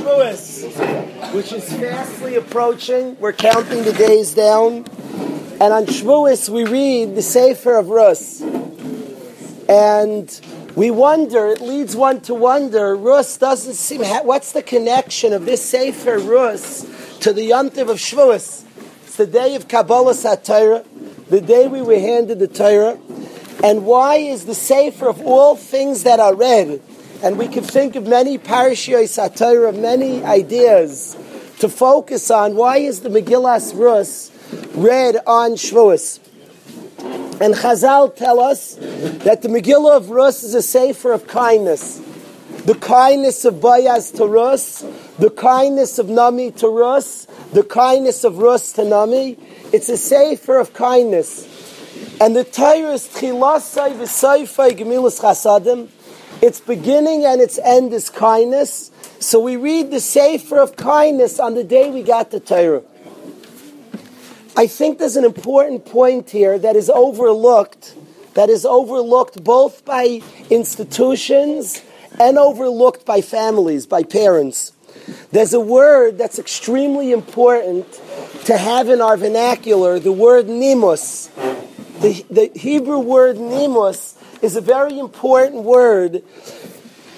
Shavuos, which is fastly approaching. We're counting the days down. And on Shavuos, we read the Sefer of Rus. And we wonder, it leads one to wonder, Rus doesn't seem, what's the connection of this Sefer Rus to the Yontiv of Shavuos? It's the day of Kabbalas HaTorah, the day we were handed the Torah. And why is the Sefer of all things that are read, and we can think of many parashiyos satire, of many ideas to focus on. Why is the Megillas Rus read on Shavuos? And Chazal tell us that the Megillah of Rus is a sefer of kindness. The kindness of Boaz to Rus, the kindness of Naomi to Rus, the kindness of Rus to Naomi. It's a sefer of kindness. And the Torah is Tchilasai v'Saifai Gemilas Chasadim. Its beginning and its end is kindness. So we read the Sefer of kindness on the day we got the Torah. I think there's an important point here that is overlooked, that is overlooked both by institutions and overlooked by families, by parents. There's a word that's extremely important to have in our vernacular, the word nimus. The, the Hebrew word nimus is a very important word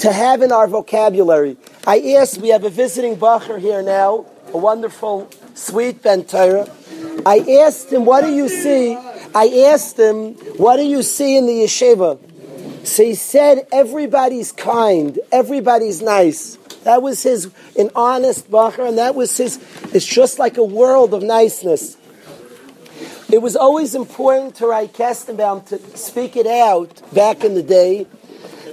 to have in our vocabulary. I asked, we have a visiting Bacher here now, a wonderful, sweet Ben Torah. I asked him, what do you see? I asked him, what do you see in the yeshiva? So he said, everybody's kind, everybody's nice. That was his, an honest Bacher, and that was his, it's just like a world of niceness. It was always important to write Kestenbaum to speak it out back in the day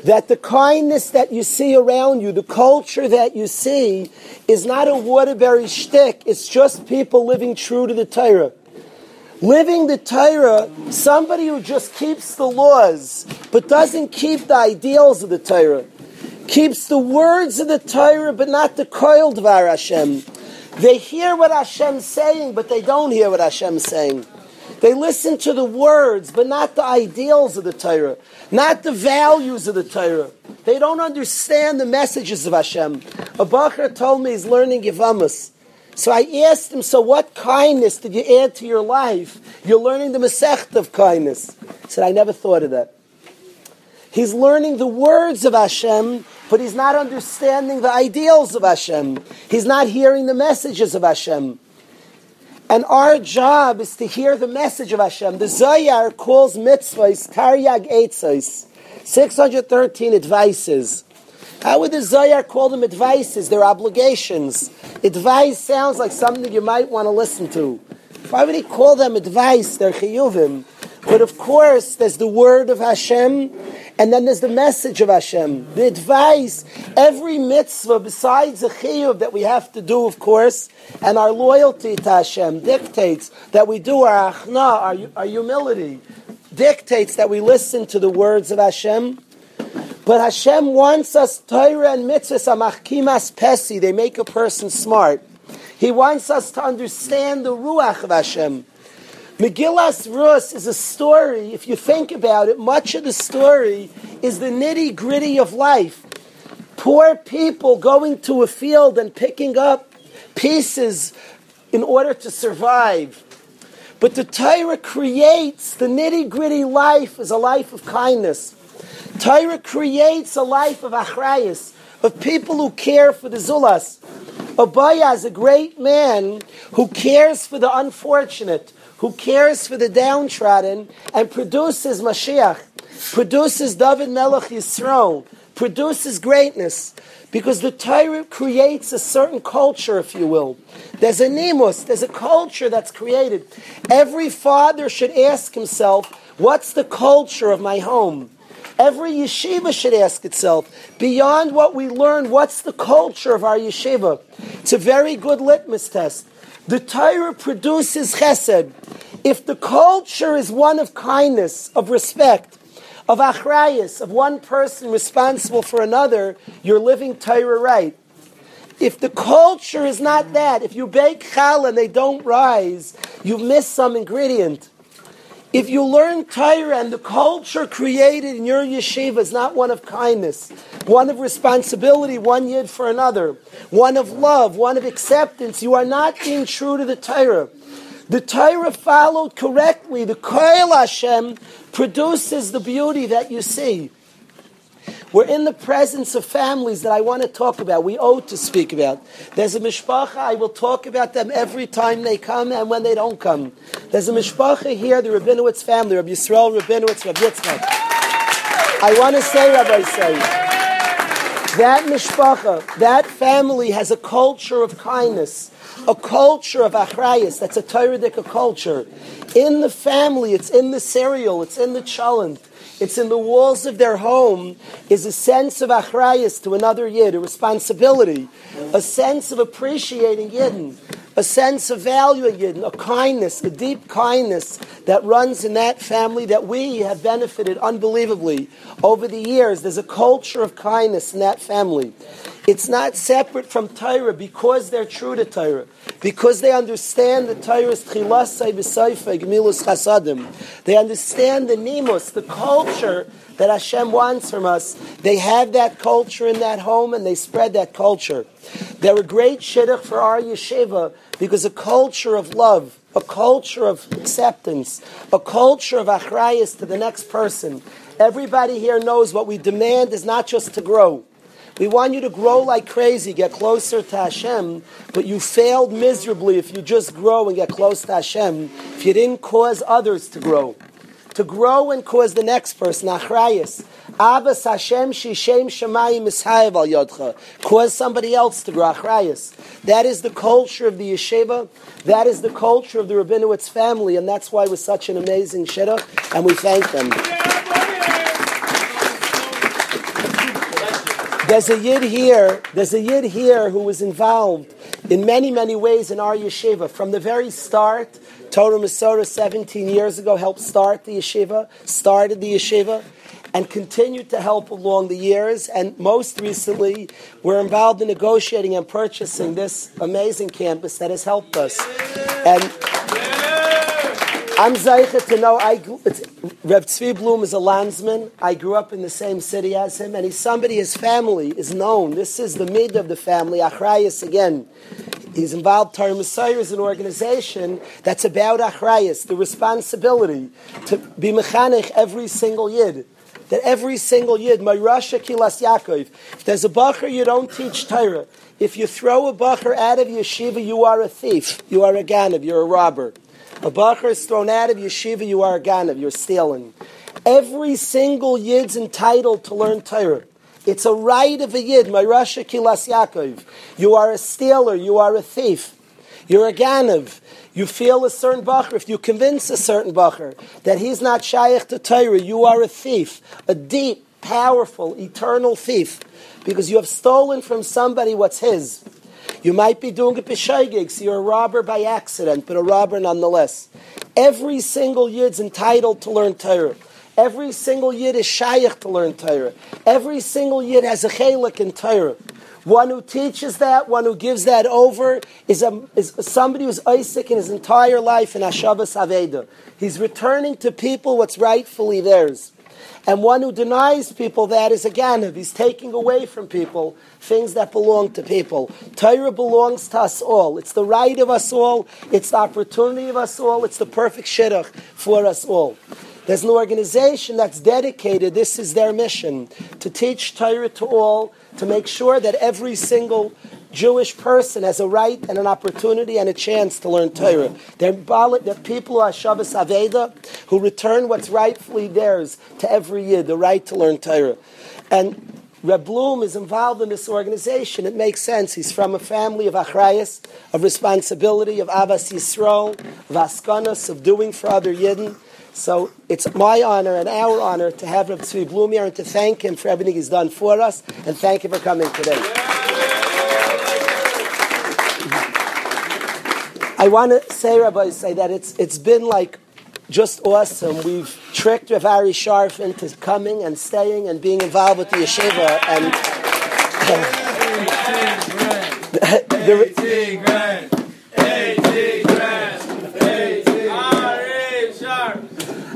that the kindness that you see around you, the culture that you see, is not a Waterbury shtick. It's just people living true to the Torah. Living the Torah, somebody who just keeps the laws, but doesn't keep the ideals of the Torah. Keeps the words of the Torah, but not the koil dvar Hashem. They hear what Hashem's saying, but they don't hear what Hashem's saying. They listen to the words, but not the ideals of the Torah, not the values of the Torah. They don't understand the messages of Hashem. A Bacher told me he's learning Yevamos. So I asked him, so what kindness did you add to your life? You're learning the Masech of kindness. He said, I never thought of that. He's learning the words of Hashem, but he's not understanding the ideals of Hashem. He's not hearing the messages of Hashem. And our job is to hear the message of Hashem. The Zohar calls mitzvahs taryag eitzos, 613 advices. How would the Zohar call them advices? They're obligations. Advice sounds like something you might want to listen to. Why would he call them advice? They're chiyuvim. But of course, there's the word of Hashem, and then there's the message of Hashem. The advice, every mitzvah besides the chiyuv that we have to do, of course, and our loyalty to Hashem dictates that we do our achna, our, our humility, dictates that we listen to the words of Hashem. But Hashem wants us Torah and mitzvahs amachkimas pesi. They make a person smart. He wants us to understand the ruach of Hashem. Megillas Rus is a story, if you think about it, much of the story is the nitty gritty of life. Poor people going to a field and picking up pieces in order to survive. But the Torah creates the nitty gritty life as a life of kindness. Torah creates a life of achrayas, of people who care for the zulas. Abaya is a great man who cares for the unfortunate, who cares for the downtrodden and produces Mashiach, produces David Melech Yisrael, produces greatness. Because the Torah creates a certain culture, if you will. There's a nimus, there's a culture that's created. Every father should ask himself, what's the culture of my home? Every yeshiva should ask itself, beyond what we learn, what's the culture of our yeshiva? It's a very good litmus test. The Torah produces chesed. If the culture is one of kindness, of respect, of achrayas, of one person responsible for another, you're living Torah right. If the culture is not that, if you bake challah and they don't rise, you've missed some ingredient. If you learn Torah and the culture created in your yeshiva is not one of kindness, one of responsibility, one yid for another, one of love, one of acceptance, you are not being true to the Torah. The Torah followed correctly. The Koil Hashem produces the beauty that you see. We're in the presence of families that I want to talk about. We owe to speak about. There's a mishpacha. I will talk about them every time they come and when they don't come. There's a mishpacha here, the Rabinowitz family, Rabbi Yisrael Rabinowitz, Rabbi Yitzchak. I want to say, Rabbi say, that mishpacha, that family has a culture of kindness, a culture of achrayas. That's a Torah culture. In the family, it's in the cereal, it's in the chalent. It's in the walls of their home is a sense of achrayas to another yid, a responsibility, a sense of appreciating yidden, a sense of valuing yidden, a kindness, a deep kindness that runs in that family that we have benefited unbelievably over the years. There's a culture of kindness in that family. It's not separate from Torah because they're true to Torah, because they understand the Torah's chilasai b'sayfei gemilus chasadim. They understand the nimus, the culture that Hashem wants from us. They have that culture in that home and they spread that culture. They're a great shidduch for our yeshiva because a culture of love, a culture of acceptance, a culture of achrayas to the next person. Everybody here knows what we demand is not just to grow. We want you to grow like crazy, get closer to Hashem, but you failed miserably if you just grow and get close to Hashem, if you didn't cause others to grow. To grow and cause the next person, Achrayas. Abbas Hashem Shishem Shemayim Ishayev al Yodcha. Cause somebody else to grow, Achrayas. That is the culture of the yeshiva. That is the culture of the Rabinowitz family, and that's why we're such an amazing shidduch, and we thank them. There's a yid here. There's a yid here who was involved in many, many ways in our yeshiva from the very start. Torah Masora 17 years ago helped start the yeshiva, started the yeshiva, and continued to help along the years. And most recently, we're involved in negotiating and purchasing this amazing campus that has helped us. And I'm Zeicha to know I Rev Tzvi Bloom is a landsman. I grew up in the same city as him, and he's somebody. His family is known. This is the mid of the family. Achrayas again. He's involved. Torah is an organization that's about achrayas, the responsibility to be mechanech every single yid. That every single yid, my Rasha Kilas Yaakov, if there's a bacher you don't teach Torah, if you throw a bacher out of yeshiva, you are a thief, you are a ganav, you're a robber. A bacher is thrown out of yeshiva, you are a ganav, you're stealing. Every single yid's entitled to learn Torah. It's a right of a yid, my Rasha Kilas Yaakov. You are a stealer, you are a thief. You're a ganav. You feel a certain bacher. If you convince a certain bacher that he's not shaykh to Torah, you are a thief, a deep, powerful, eternal thief, because you have stolen from somebody what's his. You might be doing a pishaygigs. You're a robber by accident, but a robber nonetheless. Every single yid's entitled to learn Torah. Every single yid is shaykh to learn Torah. Every single yid has a chelik in Torah. One who teaches that, one who gives that over, is, a, is somebody who's Isaac in his entire life in Hashavas Aveda. He's returning to people what's rightfully theirs. And one who denies people that is a ganav. He's taking away from people things that belong to people. Torah belongs to us all. It's the right of us all. It's the opportunity of us all. It's the perfect shidduch for us all. There's an organization that's dedicated, this is their mission, to teach Torah to all, to make sure that every single Jewish person has a right and an opportunity and a chance to learn Torah. They're, they're people who are Shabbos Aveda, who return what's rightfully theirs to every year, the right to learn Torah. And Reb Bloom is involved in this organization. It makes sense. He's from a family of achrayas, of responsibility, of avas yisrael, of askanas, of doing for other yidden. So it's my honor and our honor to have Reb Tzvi Bloom here and to thank him for everything he's done for us, and thank you for coming today. I want to say, Rabbi, say that it's it's been like just awesome. We've tricked Rav Ari Sharf into coming and staying and being involved with the yeshiva and.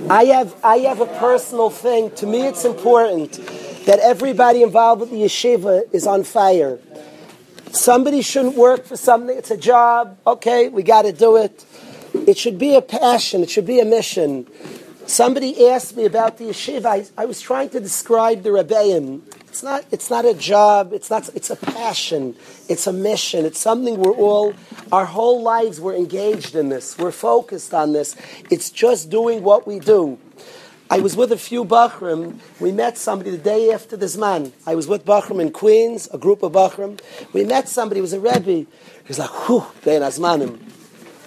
I have, I have a personal thing. To me, it's important that everybody involved with the yeshiva is on fire. Somebody shouldn't work for something. It's a job. Okay, we got to do it. It should be a passion. It should be a mission. Somebody asked me about the yeshiva. I, I was trying to describe the rebbeim. It's not, it's not a job. It's not, it's a passion. It's a mission. It's something we're all, our whole lives we're engaged in this. We're focused on this. It's just doing what we do. I was with a few Bachrim. We met somebody the day after this man. I was with Bachrim in Queens, a group of Bachrim. We met somebody, was a Rebbe. He was like, whew, Bein Azmanim.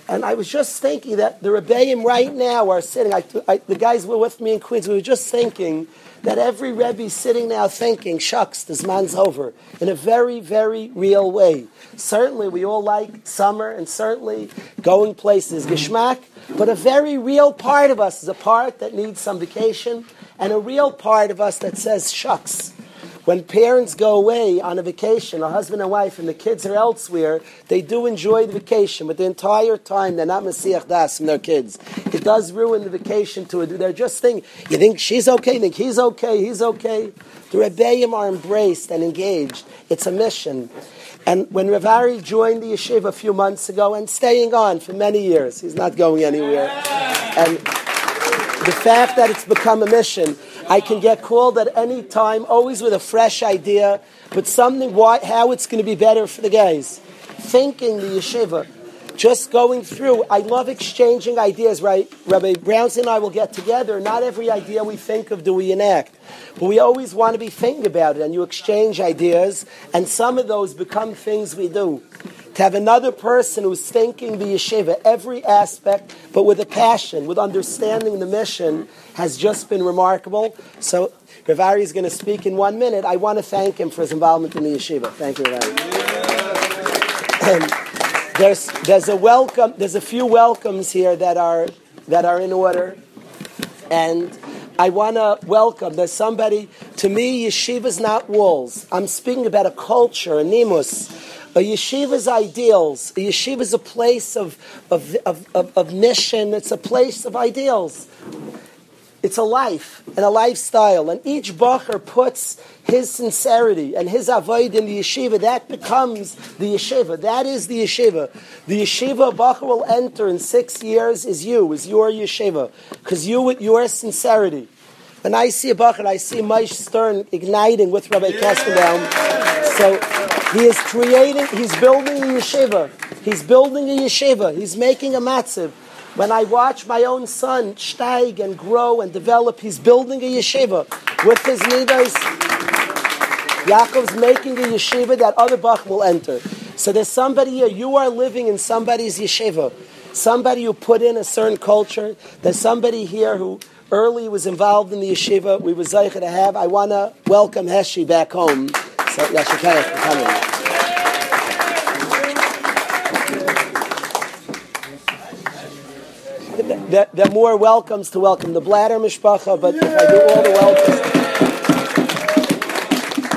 And I was just thinking that the Rebbeim right now are sitting, I, I, the guys were with me in Queens, we were just thinking that every Rebbe sitting now thinking, shucks, this man's over, in a very, very real way. Certainly, we all like summer and certainly going places, geschmack, but a very real part of us is a part that needs some vacation, and a real part of us that says, shucks, when parents go away on a vacation, a husband and wife, and the kids are elsewhere, they do enjoy the vacation, but the entire time they're not mesiach daas from their kids. It does ruin the vacation to. They're just thinking, you think she's okay, you think he's okay, he's okay. The Rebbeim are embraced and engaged. It's a mission. And when Rav Ari joined the yeshiva a few months ago and staying on for many years, he's not going anywhere. And the fact that it's become a mission, I can get called at any time, always with a fresh idea, but something why, how it's going to be better for the guys. Thinking the yeshiva, just going through. I love exchanging ideas, right? Rabbi Brownson and I will get together. Not every idea we think of do we enact, but we always want to be thinking about it, and you exchange ideas, and some of those become things we do to have another person who's thinking the yeshiva, every aspect, but with a passion, with understanding the mission, has just been remarkable. So, Rav Ari is going to speak in one minute. I want to thank him for his involvement in the yeshiva. Thank you, Rav Ari. there's, there's a welcome. There's a few welcomes here that are that are in order, and I want to welcome. There's somebody. To me, yeshiva's not walls. I'm speaking about a culture, a nimus a yeshiva's ideals. A yeshiva is a place of, of, of, of, of mission. It's a place of ideals. It's a life and a lifestyle. And each bacher puts his sincerity and his avoid in the yeshiva. That becomes the yeshiva. That is the yeshiva. The yeshiva bacher will enter in six years is you, is your yeshiva. Because you, with your sincerity. When I see a bacher, I see Maish Stern igniting with Rabbi yeah. Kestenbaum. So he is creating, he's building a yeshiva. He's building a yeshiva. He's making a matziv. When I watch my own son steig and grow and develop, he's building a yeshiva with his midas. Yaakov's making a yeshiva that other Bach will enter. So there's somebody here, you are living in somebody's yeshiva. Somebody who put in a certain culture. There's somebody here who early was involved in the yeshiva. We were zeicha to have. I want to welcome Heshi back home. For coming. There, there are more welcomes to welcome the bladder mishpacha, but if I do all the welcomes,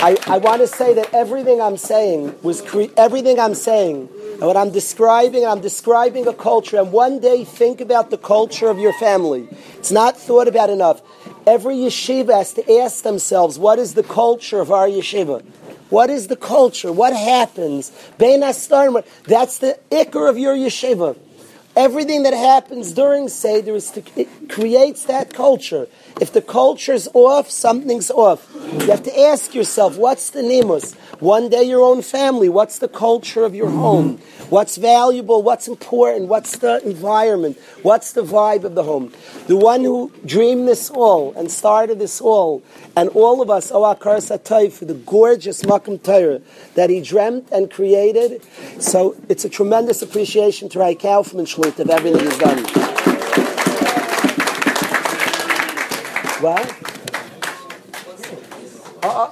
I, I want to say that everything I'm saying was cre- everything I'm saying and what I'm describing, I'm describing a culture. And one day, think about the culture of your family. It's not thought about enough. Every yeshiva has to ask themselves, what is the culture of our yeshiva? What is the culture? What happens? That's the ikr of your yeshiva. Everything that happens during Seder is to, creates that culture. If the culture's off, something's off. You have to ask yourself, what's the nimus? One day your own family, what's the culture of your home? What's valuable? What's important? What's the environment? What's the vibe of the home? The one who dreamed this all and started this all, and all of us, Oakar Satay, for the gorgeous Makom Torah that he dreamt and created. So it's a tremendous appreciation to Rai Kaufman Shlita of everything he's done. What? Uh-uh.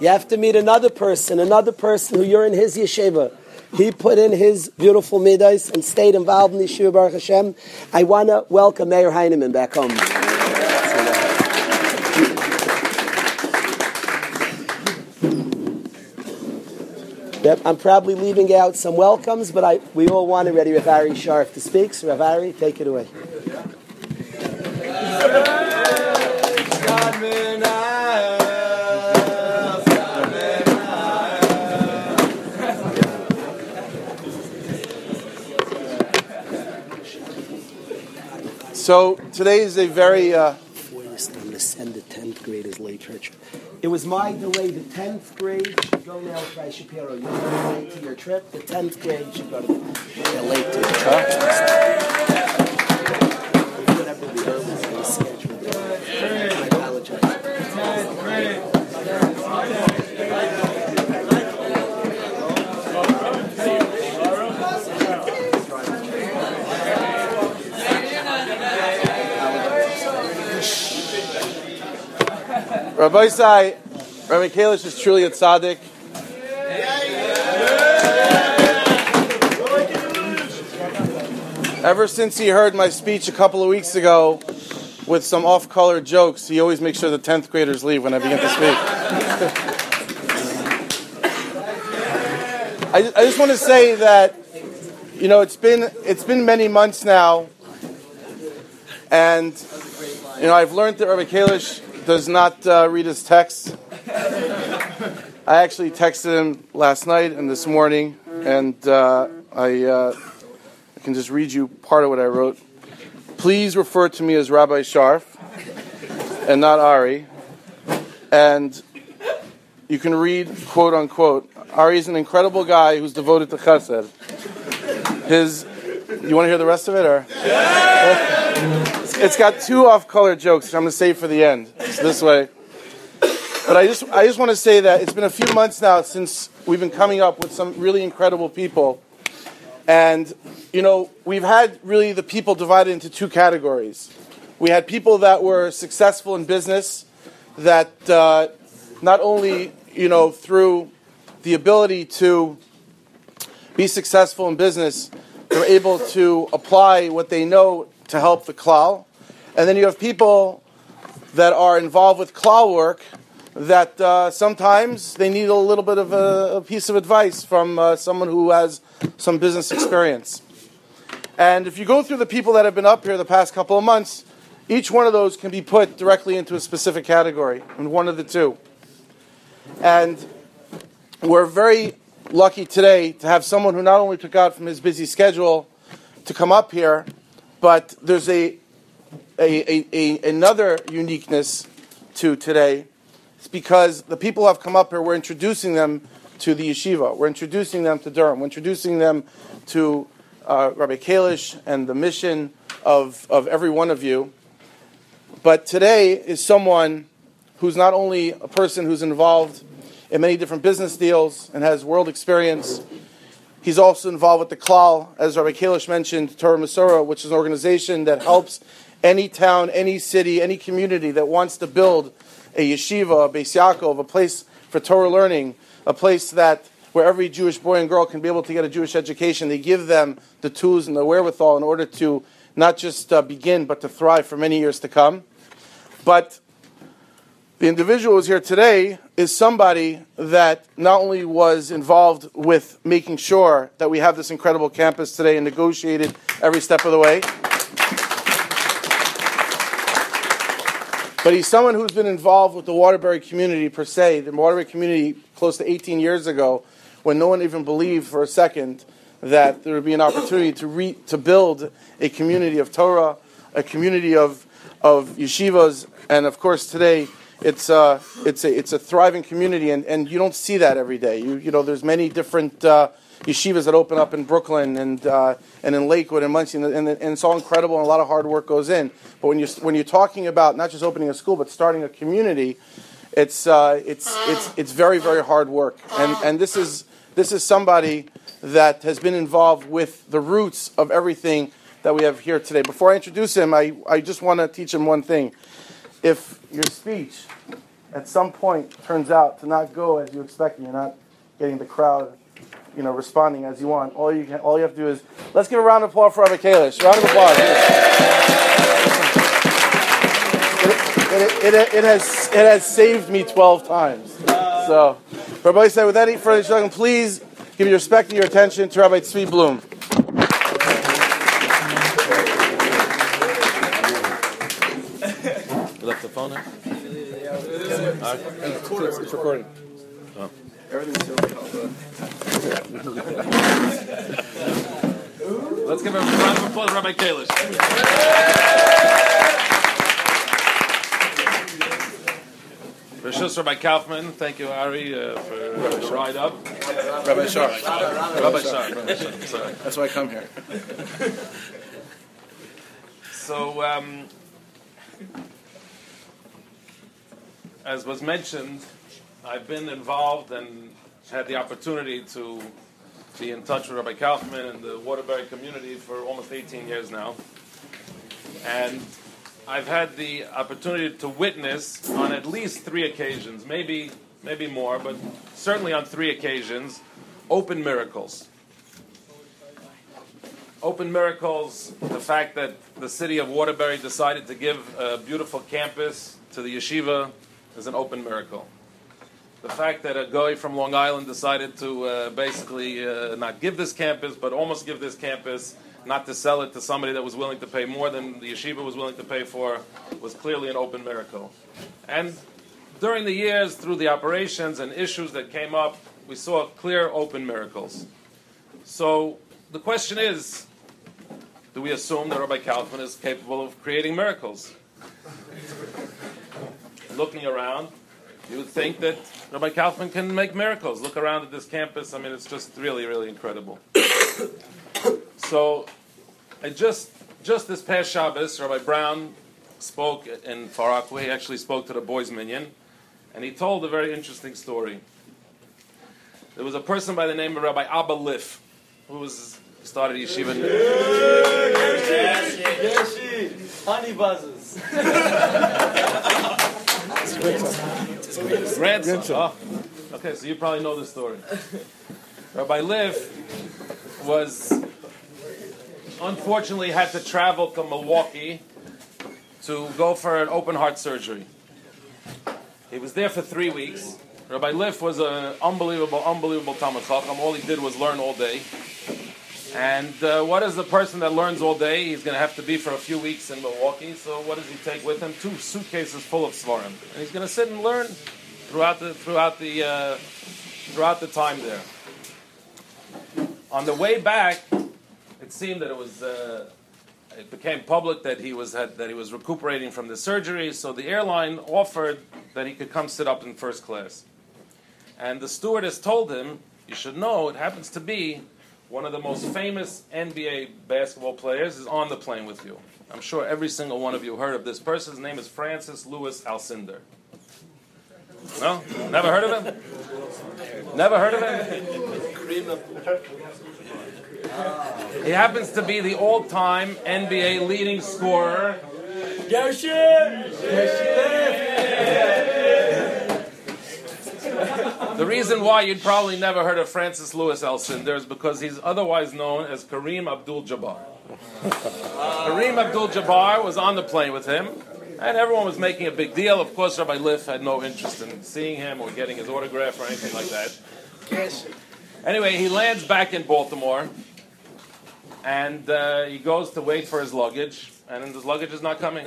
You have to meet another person, another person who you're in his yeshiva. He put in his beautiful midas and stayed involved in the yeshiva Baruch Hashem. I want to welcome Meir Heineman back home. Yep, I'm probably leaving out some welcomes, but I, we all wanted ready Rav Ari Sharf to speak. So Rav Ari, take it away. So today is a very. Uh, Voice them to send the 10th graders late church. It was my delay. The 10th grade should go now with Rabbi Shapiro. You're late to your trip. The 10th grade should go to they're late to the church. Rabbi Sai, Rabbi Kalish is truly a tzaddik. Ever since he heard my speech a couple of weeks ago with some off color jokes, he always makes sure the 10th graders leave when I begin to speak. I, I just want to say that, you know, it's been, it's been many months now, and, you know, I've learned that Rabbi Kalish does not uh, read his texts. I actually texted him last night and this morning, and uh, I, uh, I can just read you part of what I wrote. Please refer to me as Rabbi Sharf and not Ari. And you can read, quote unquote, Ari is an incredible guy who's devoted to chesed. His, you want to hear the rest of it, or? It's got two off-color jokes, I'm going to save for the end. It's this way. But I just, I just want to say that it's been a few months now since we've been coming up with some really incredible people. And, you know, we've had really the people divided into two categories. We had people that were successful in business, that uh, not only, you know, through the ability to be successful in business, they're able to apply what they know to help the klal. And then you have people that are involved with klal work that uh, sometimes they need a little bit of a, a piece of advice from uh, someone who has some business experience. And if you go through the people that have been up here the past couple of months, each one of those can be put directly into a specific category, and one of the two. And we're very lucky today to have someone who not only took out from his busy schedule to come up here, but there's a, a, a, a another uniqueness to today. It's because the people who have come up here, we're introducing them to the yeshiva. We're introducing them to Durham. We're introducing them to uh, Rabbi Kalish and the mission of, of every one of you. But today is someone who's not only a person who's involved in many different business deals and has world experience. He's also involved with the Klal, as Rabbi Kalish mentioned, Torah Masora, which is an organization that helps any town, any city, any community that wants to build a yeshiva, a Beis Yaakov, a place for Torah learning, a place that where every Jewish boy and girl can be able to get a Jewish education. They give them the tools and the wherewithal in order to not just uh, begin, but to thrive for many years to come. But the individual who's here today is somebody that not only was involved with making sure that we have this incredible campus today and negotiated every step of the way, but he's someone who's been involved with the Waterbury community per se. The Waterbury community, close to 18 years ago, when no one even believed for a second that there would be an opportunity to, re- to build a community of Torah, a community of, of yeshivas, and of course today it's uh, it's a it's a thriving community, and, and you don't see that every day. You you know, there's many different uh, yeshivas that open up in Brooklyn and uh, and in Lakewood and Monsey, and, and, and it's all incredible, and a lot of hard work goes in. But when you when you're talking about not just opening a school, but starting a community, it's uh, it's it's it's very very hard work, and and this is this is somebody that has been involved with the roots of everything that we have here today. Before I introduce him, I, I just want to teach him one thing if your speech at some point turns out to not go as you expect and you're not getting the crowd you know responding as you want. All you can, all you have to do is let's give a round of applause for Rabbi Kalish round of applause. It, it, it, it, has it has saved me 12 times. So Rabbi said with any further ado please give your respect and your attention to Rabbi Tzvi Bloom You left the phone now? It's, it's recording. Everything's Let's give a round of applause to Rabbi Kalish. Rishus Rabbi Kaufman, thank you, Ari, uh, for the ride up. Rabbi Shar. Rabbi Shar, Rabbi Shar, sorry. That's why I come here. So, um, as was mentioned, I've been involved and had the opportunity to be in touch with Rabbi Kaufman and the Waterbury community for almost 18 years now. And I've had the opportunity to witness on at least three occasions, maybe maybe more, but certainly on three occasions, open miracles. Open miracles, the fact that the city of Waterbury decided to give a beautiful campus to the yeshiva is an open miracle. The fact that a guy from Long Island decided to uh, basically uh, not give this campus, but almost give this campus, not to sell it to somebody that was willing to pay more than the yeshiva was willing to pay for, was clearly an open miracle. And during the years, through the operations and issues that came up, we saw clear open miracles. So the question is do we assume that Rabbi Kaufman is capable of creating miracles? Looking around, you would think that Rabbi Kaufman can make miracles. Look around at this campus. I mean, it's just really, really incredible. so, I just just this past Shabbos, Rabbi Brown spoke in Far Rockaway. He actually spoke to the boys' minyan, and he told a very interesting story. There was a person by the name of Rabbi Abba Liff, who was started yeshiva. Honey buzzes. Grandson. Oh. Okay, so you probably know the story. Rabbi Liff was unfortunately had to travel to Milwaukee to go for an open heart surgery. He was there for three weeks. Rabbi Liff was an unbelievable, unbelievable Talmid Chacham. All he did was learn all day. And uh, what is the person that learns all day? He's going to have to be for a few weeks in Milwaukee. So what does he take with him? Two suitcases full of sforim, and he's going to sit and learn throughout the throughout the uh, throughout the time there. On the way back, it seemed that it was. Uh, it became public that he was had, that he was recuperating from the surgery. So the airline offered that he could come sit up in first class. And the stewardess told him, "You should know it happens to be one of the most famous NBA basketball players is on the plane with you. I'm sure every single one of you heard of this person. His name is Francis Lewis Alcindor. No? Never heard of him? Never heard of him? He happens to be the all time NBA leading scorer. The reason why you'd probably never heard of Francis Lewis Alcindor is because he's otherwise known as Kareem Abdul Jabbar. Kareem Abdul Jabbar was on the plane with him, and everyone was making a big deal. Of course, Rabbi Liff had no interest in seeing him or getting his autograph or anything like that. Anyway, he lands back in Baltimore, and uh, he goes to wait for his luggage, and his luggage is not coming.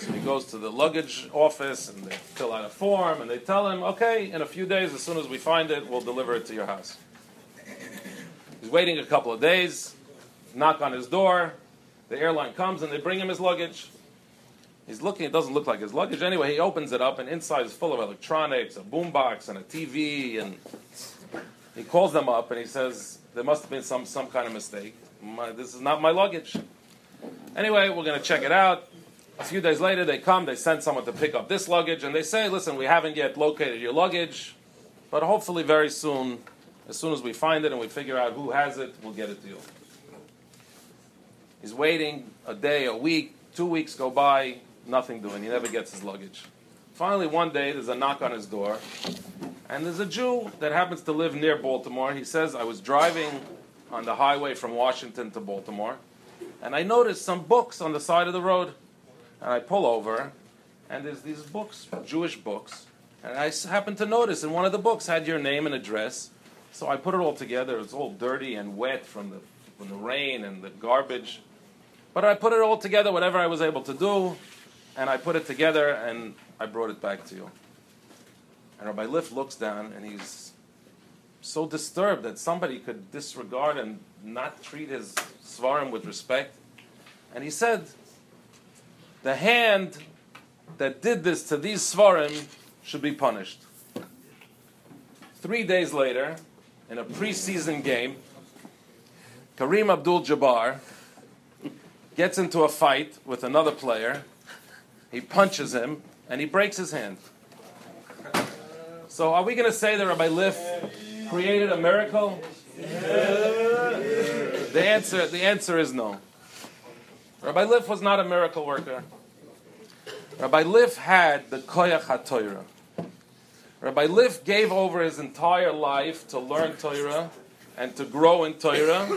So he goes to the luggage office and they fill out a form and they tell him, okay, in a few days, as soon as we find it, we'll deliver it to your house. He's waiting a couple of days, knock on his door, the airline comes and they bring him his luggage. He's looking, it doesn't look like his luggage. Anyway, he opens it up and inside is full of electronics, a boombox and a TV and he calls them up and he says, there must have been some, some kind of mistake. My, this is not my luggage. Anyway, we're going to check it out. A few days later, they come, they send someone to pick up this luggage, and they say, listen, we haven't yet located your luggage, but hopefully very soon, as soon as we find it and we figure out who has it, we'll get it to you. He's waiting a day, a week, two weeks go by, nothing doing. He never gets his luggage. Finally, one day, there's a knock on his door, and there's a Jew that happens to live near Baltimore. He says, I was driving on the highway from Washington to Baltimore, and I noticed some books on the side of the road. And I pull over, and there's these books, Jewish books, and I happened to notice, in one of the books had your name and address. So I put it all together. It's all dirty and wet from the, from the rain and the garbage. But I put it all together, whatever I was able to do. and I put it together and I brought it back to you. And Rabbi Lift looks down and he's so disturbed that somebody could disregard and not treat his sforim with respect. And he said, the hand that did this to these sforim should be punished. Three days later, in a preseason game, Kareem Abdul Jabbar gets into a fight with another player. He punches him and he breaks his hand. So, are we going to say that Rabbi Liff created a miracle? The answer, the answer is no. Rabbi Liff was not a miracle worker. Rabbi Liff had the koyach HaTorah. Rabbi Liff gave over his entire life to learn Torah and to grow in Torah.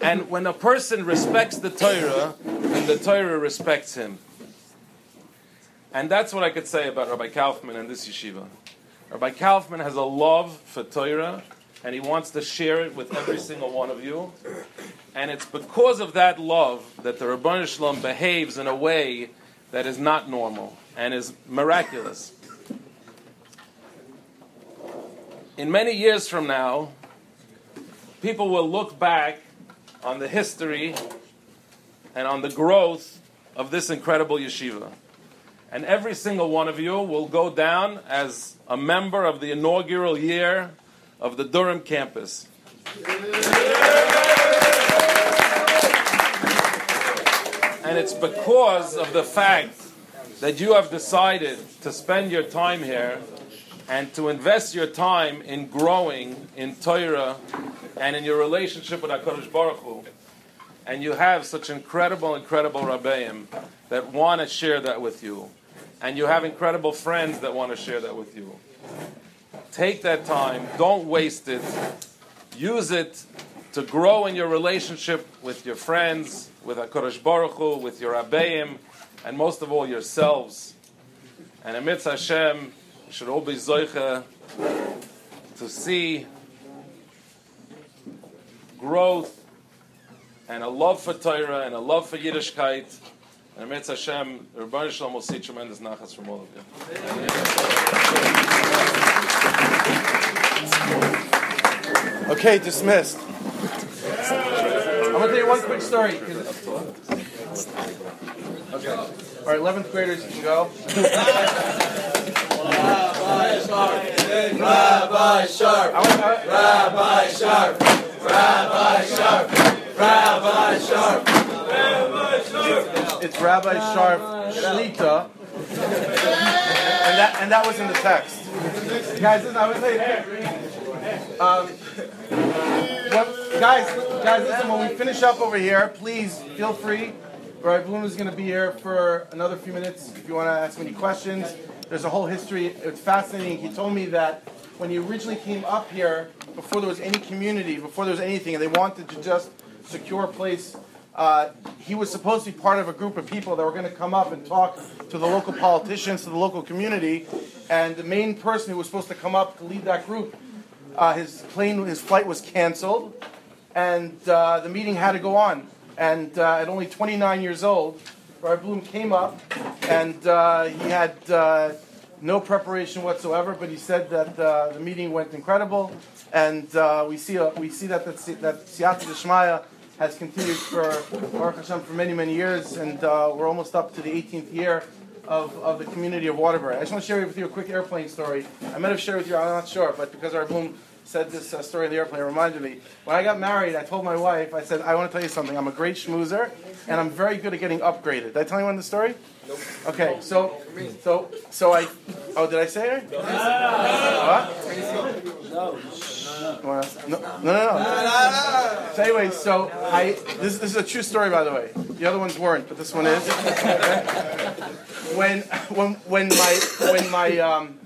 And when a person respects the Torah, then the Torah respects him. And that's what I could say about Rabbi Kaufman and this yeshiva. Rabbi Kaufman has a love for Torah, and he wants to share it with every single one of you. And it's because of that love that the Ribbono Shel Olam behaves in a way that is not normal and is miraculous. In many years from now, people will look back on the history and on the growth of this incredible yeshiva. And every single one of you will go down as a member of the inaugural year of the Durham campus. And it's because of the fact that you have decided to spend your time here and to invest your time in growing in Torah and in your relationship with HaKadosh Baruch Hu. And you have such incredible, incredible Rabbeim that want to share that with you. And you have incredible friends that want to share that with you. Take that time, don't waste it. Use it to grow in your relationship with your friends, with HaKadosh Baruch Hu, with your Rabbeim, and most of all yourselves. And amidst Hashem, we should all be zoicha to see growth and a love for Torah and a love for Yiddishkeit. And amidst Hashem, the Rebbeinu Shalom will see tremendous nachas from all of you. Okay, dismissed. I'm gonna tell you one quick story. Okay. All right, 11th graders, you can go. Rabbi Sharp, Rabbi Sharp, Rabbi Sharp, Rabbi Sharp, Rabbi Sharp, Rabbi Sharp. It's Rabbi Sharp Shlita. And that, and that was in the text. Guys, listen, I was. Um, well, guys, guys, listen. When we finish up over here, please feel free. Rabbi Bloom is going to be here for another few minutes. If you want to ask any questions, there's a whole history. It's fascinating. He told me that when he originally came up here, before there was any community, before there was anything, and they wanted to just secure a place uh, he was supposed to be part of a group of people that were going to come up and talk to the local politicians, to the local community. And the main person who was supposed to come up to lead that group, uh, his plane, his flight was canceled, and uh, the meeting had to go on. And uh, at only 29 years old, Rabbi Bloom came up, and uh, he had no preparation whatsoever. But he said that the meeting went incredible, and we see we see that that, that Siyata has continued for Baruch Hashem for many, many years, and uh, we're almost up to the 18th year of, of the community of Waterbury. I just want to share with you a quick airplane story. I might have shared with you, I'm not sure, but because our boom said this uh, story in the airplane, it reminded me. When I got married, I told my wife, I said, I want to tell you something. I'm a great schmoozer, and I'm very good at getting upgraded. Did I tell anyone the story? Nope. Okay, so, so, so I, oh, did I say it? No. What? No. No, no, no, no. So anyway, so I this, this is a true story, by the way. The other ones weren't, but this one is. when when when my when my um,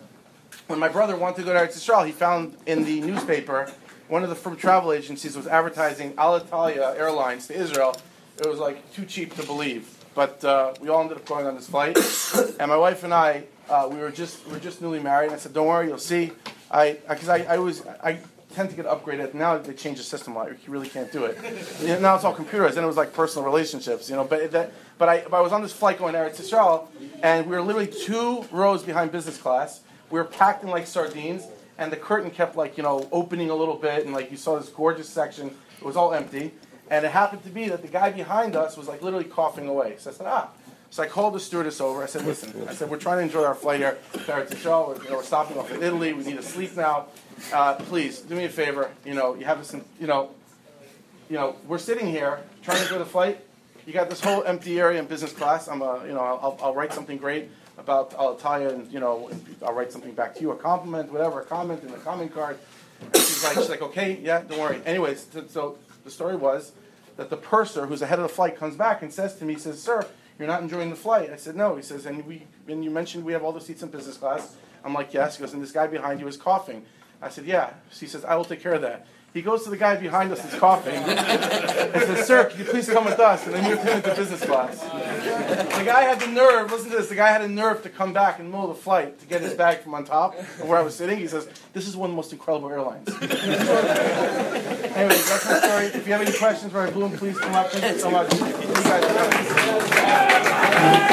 when my brother wanted to go to Eretz Yisrael, he found in the newspaper one of the from travel agencies was advertising Alitalia Airlines to Israel. It was like too cheap to believe, but uh, we all ended up going on this flight. and my wife and I, uh, we were just we were just newly married. And I said, "Don't worry, you'll see." I because I, I was I tend to get upgraded. Now they change the system a lot. You really can't do it. Now it's all computerized. Then it was like personal relationships, you know. But that, but I, but I was on this flight going to Eretz Yisrael, and we were literally two rows behind business class. We were packed in like sardines, and the curtain kept like you know opening a little bit, and like you saw this gorgeous section. It was all empty, and it happened to be that the guy behind us was like literally coughing away. So I said, ah. So I called the stewardess over. I said, listen, I said, we're trying to enjoy our flight here to Eretz. We're, you know, we're stopping off in Italy. We need to sleep now. Uh, please do me a favor. You know, you have this, you know, you know, we're sitting here trying to enjoy the flight. You got this whole empty area in business class. I'm, a, you know, I'll, I'll write something great about Alitalia, and you know, I'll write something back to you, a compliment, whatever, a comment in the comment card. And she's like, she's like, okay, yeah, don't worry. Anyways, so, so the story was that the purser, who's ahead of the flight, comes back and says to me, says, sir, you're not enjoying the flight. I said, no. He says, and we, and you mentioned we have all the seats in business class. I'm like, yes. He goes, and this guy behind you is coughing. I said, yeah. She says, I will take care of that. He goes to the guy behind us that's coughing and says, Sir, can you please come with us? And they moved him into business class. The guy had the nerve, listen to this, the guy had the nerve to come back in the middle of the flight to get his bag from on top of where I was sitting. He says, This is one of the most incredible airlines. anyway, that's my story. If you have any questions for Bloom, please come up. Thank you so much. You guys